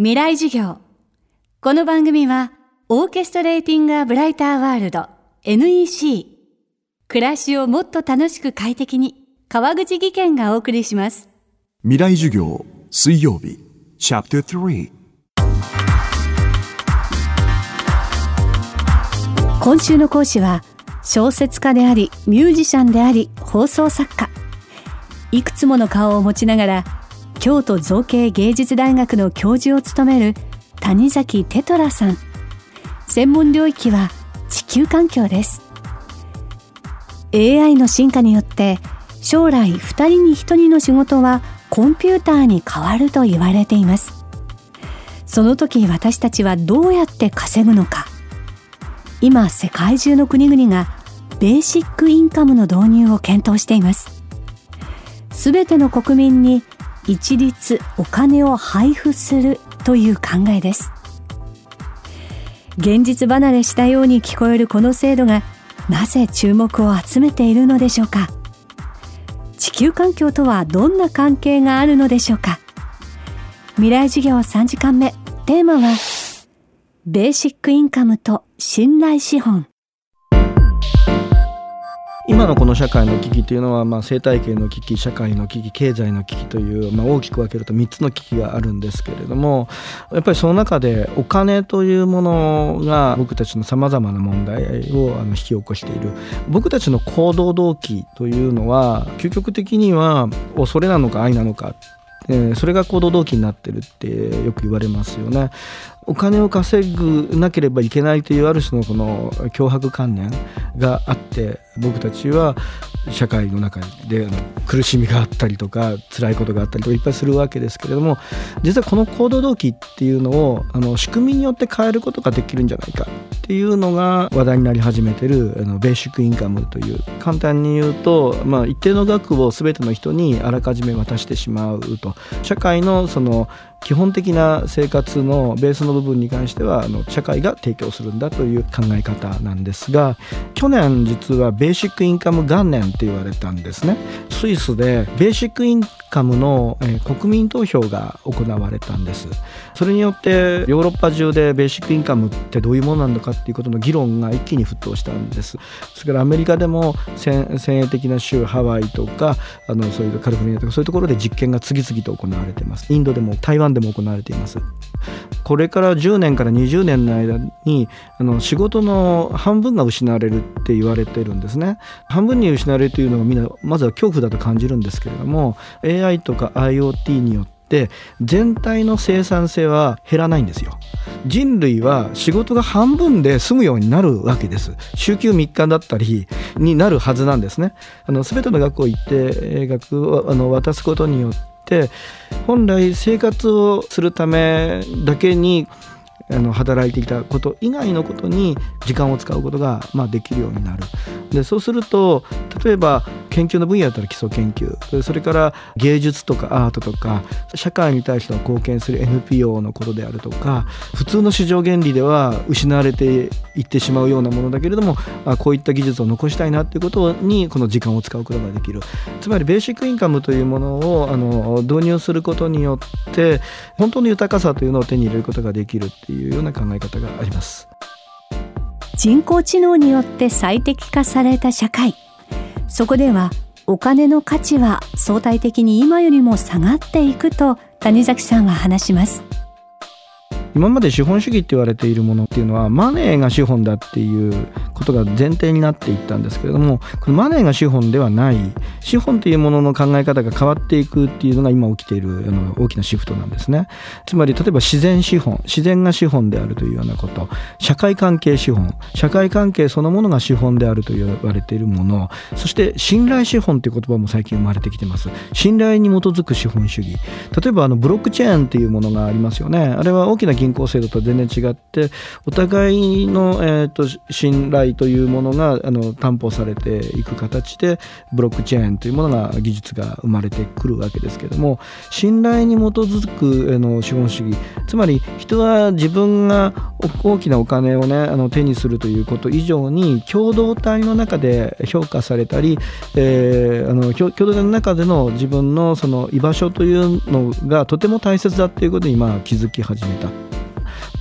未来授業。この番組はオーケストレーティング・ア・ブライター・ワールド NEC 暮らしをもっと楽しく快適に川口義賢がお送りします。未来授業水曜日。チャプター3今週の講師は小説家でありミュージシャンであり放送作家。いくつもの顔を持ちながら京都造形芸術大学の教授を務める谷崎テトラさん。専門領域は地球環境です。AI の進化によって将来2人に1人の仕事はコンピューターに変わると言われています。その時私たちはどうやって稼ぐのか。今世界中の国々がベーシックインカムの導入を検討しています。すべての国民に一律お金を配布するという考えです。現実離れしたように聞こえるこの制度がなぜ注目を集めているのでしょうか。地球環境とはどんな関係があるのでしょうか。未来授業3時間目。テーマはベーシックインカムと信頼資本。今のこの社会の危機というのは、まあ、生態系の危機社会の危機経済の危機という、まあ、大きく分けると3つの危機があるんですけれどもやっぱりその中でお金というものが僕たちのさまざまな問題をあの引き起こしている。僕たちの行動動機というのは究極的には恐れなのか愛なのかえー、それが行動動機になってるってよく言われますよね。お金を稼ぐなければいけないというある種のこの脅迫観念があって僕たちは社会の中であの苦しみがあったりとか辛いことがあったりとかいっぱいするわけですけれども実はこの行動動機っていうのをあの仕組みによって変えることができるんじゃないかっていうのが話題になり始めてるあのベーシックインカムという簡単に言うと、まあ、一定の額を全ての人にあらかじめ渡してしまうと。社会のその基本的な生活のベースの部分に関してはあの社会が提供するんだという考え方なんですが去年実はベーシックインカム元年って言われたんですね。スイスでベーシックインカムの、え、国民投票が行われたんです。それによってヨーロッパ中でベーシックインカムってどういうものなのかっていうことの議論が一気に沸騰したんです。それからアメリカでも先鋭的な州ハワイとかあのそういうカリフォルニアとかそういうところで実験が次々と行われています。インドでも台湾でも行われています。これから10年から20年の間にあの仕事の半分が失われるって言われてるんですね。半分に失われるというのがみんなまずは恐怖だと感じるんですけれども AI とか IoT によって全体の生産性は減らないんですよ。人類は仕事が半分で済むようになるわけです。週休3日だったりになるはずなんですね。あの全ての学校行って学をあの渡すことによって本来生活をするためだけにあの働いていたこと以外のことに時間を使うことが、まあ、できるようになる。でそうすると例えば研究の分野だったら基礎研究それから芸術とかアートとか社会に対しての貢献する NPO のことであるとか普通の市場原理では失われていってしまうようなものだけれどもこういった技術を残したいなっていうことにこの時間を使うことができる。つまりベーシックインカムというものをあの導入することによって本当の豊かさというのを手に入れることができるっていうような考え方があります。人工知能によって最適化された社会。そこではお金の価値は相対的に今よりも下がっていくと谷崎さんは話します。今まで資本主義って言われているものっていうのはマネーが資本だっていうことが前提になっていったんですけれどもこのマネーが資本ではない資本というものの考え方が変わっていくっていうのが今起きているあの大きなシフトなんですね。つまり例えば自然資本自然が資本であるというようなこと社会関係資本社会関係そのものが資本であると言われているものそして信頼資本という言葉も最近生まれてきてます。信頼に基づく資本主義。例えばあのブロックチェーンっていうものがありますよね。あれは大きな銀行制度とは全然違ってお互いの、えーと、信頼というものがあの担保されていく形でブロックチェーンというものが技術が生まれてくるわけですけども信頼に基づくあの資本主義つまり人は自分が大きなお金をねあの手にするということ以上に共同体の中で評価されたり、えー、あの共同体の中での自分のその居場所というのがとても大切だっていうことに今気づき始めた。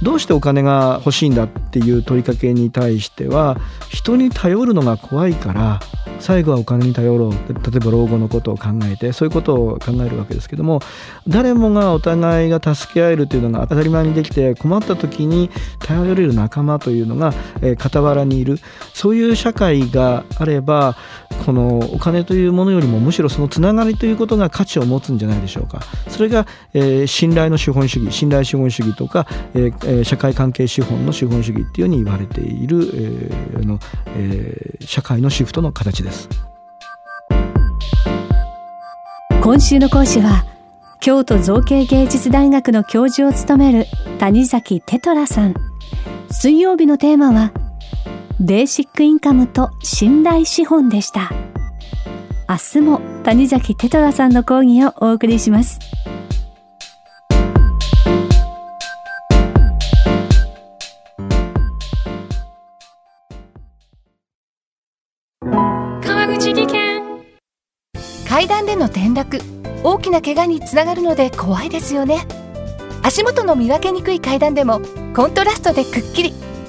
どうしてお金が欲しいんだっていう問いかけに対しては人に頼るのが怖いから最後はお金に頼ろう。例えば老後のことを考えてそういうことを考えるわけですけども誰もがお互いが助け合えるというのが当たり前にできて困った時に頼れる仲間というのが、傍らにいる。そういう社会があればこのお金というものよりもむしろそのつながりということが価値を持つんじゃないでしょうか。それが、えー、信頼の資本主義信頼資本主義とか、えー、社会関係資本の資本主義っていうように言われている、えーのえー、社会のシフトの形です。今週の講師は京都造形芸術大学の教授を務める谷崎テトラさん。水曜日のテーマはベーシックインカムと信頼資本でした。明日も谷崎テトラさんの講義をお送りします。川口技研。階段での転落。大きな怪我につながるので怖いですよね。足元の見分けにくい階段でもコントラストでくっきり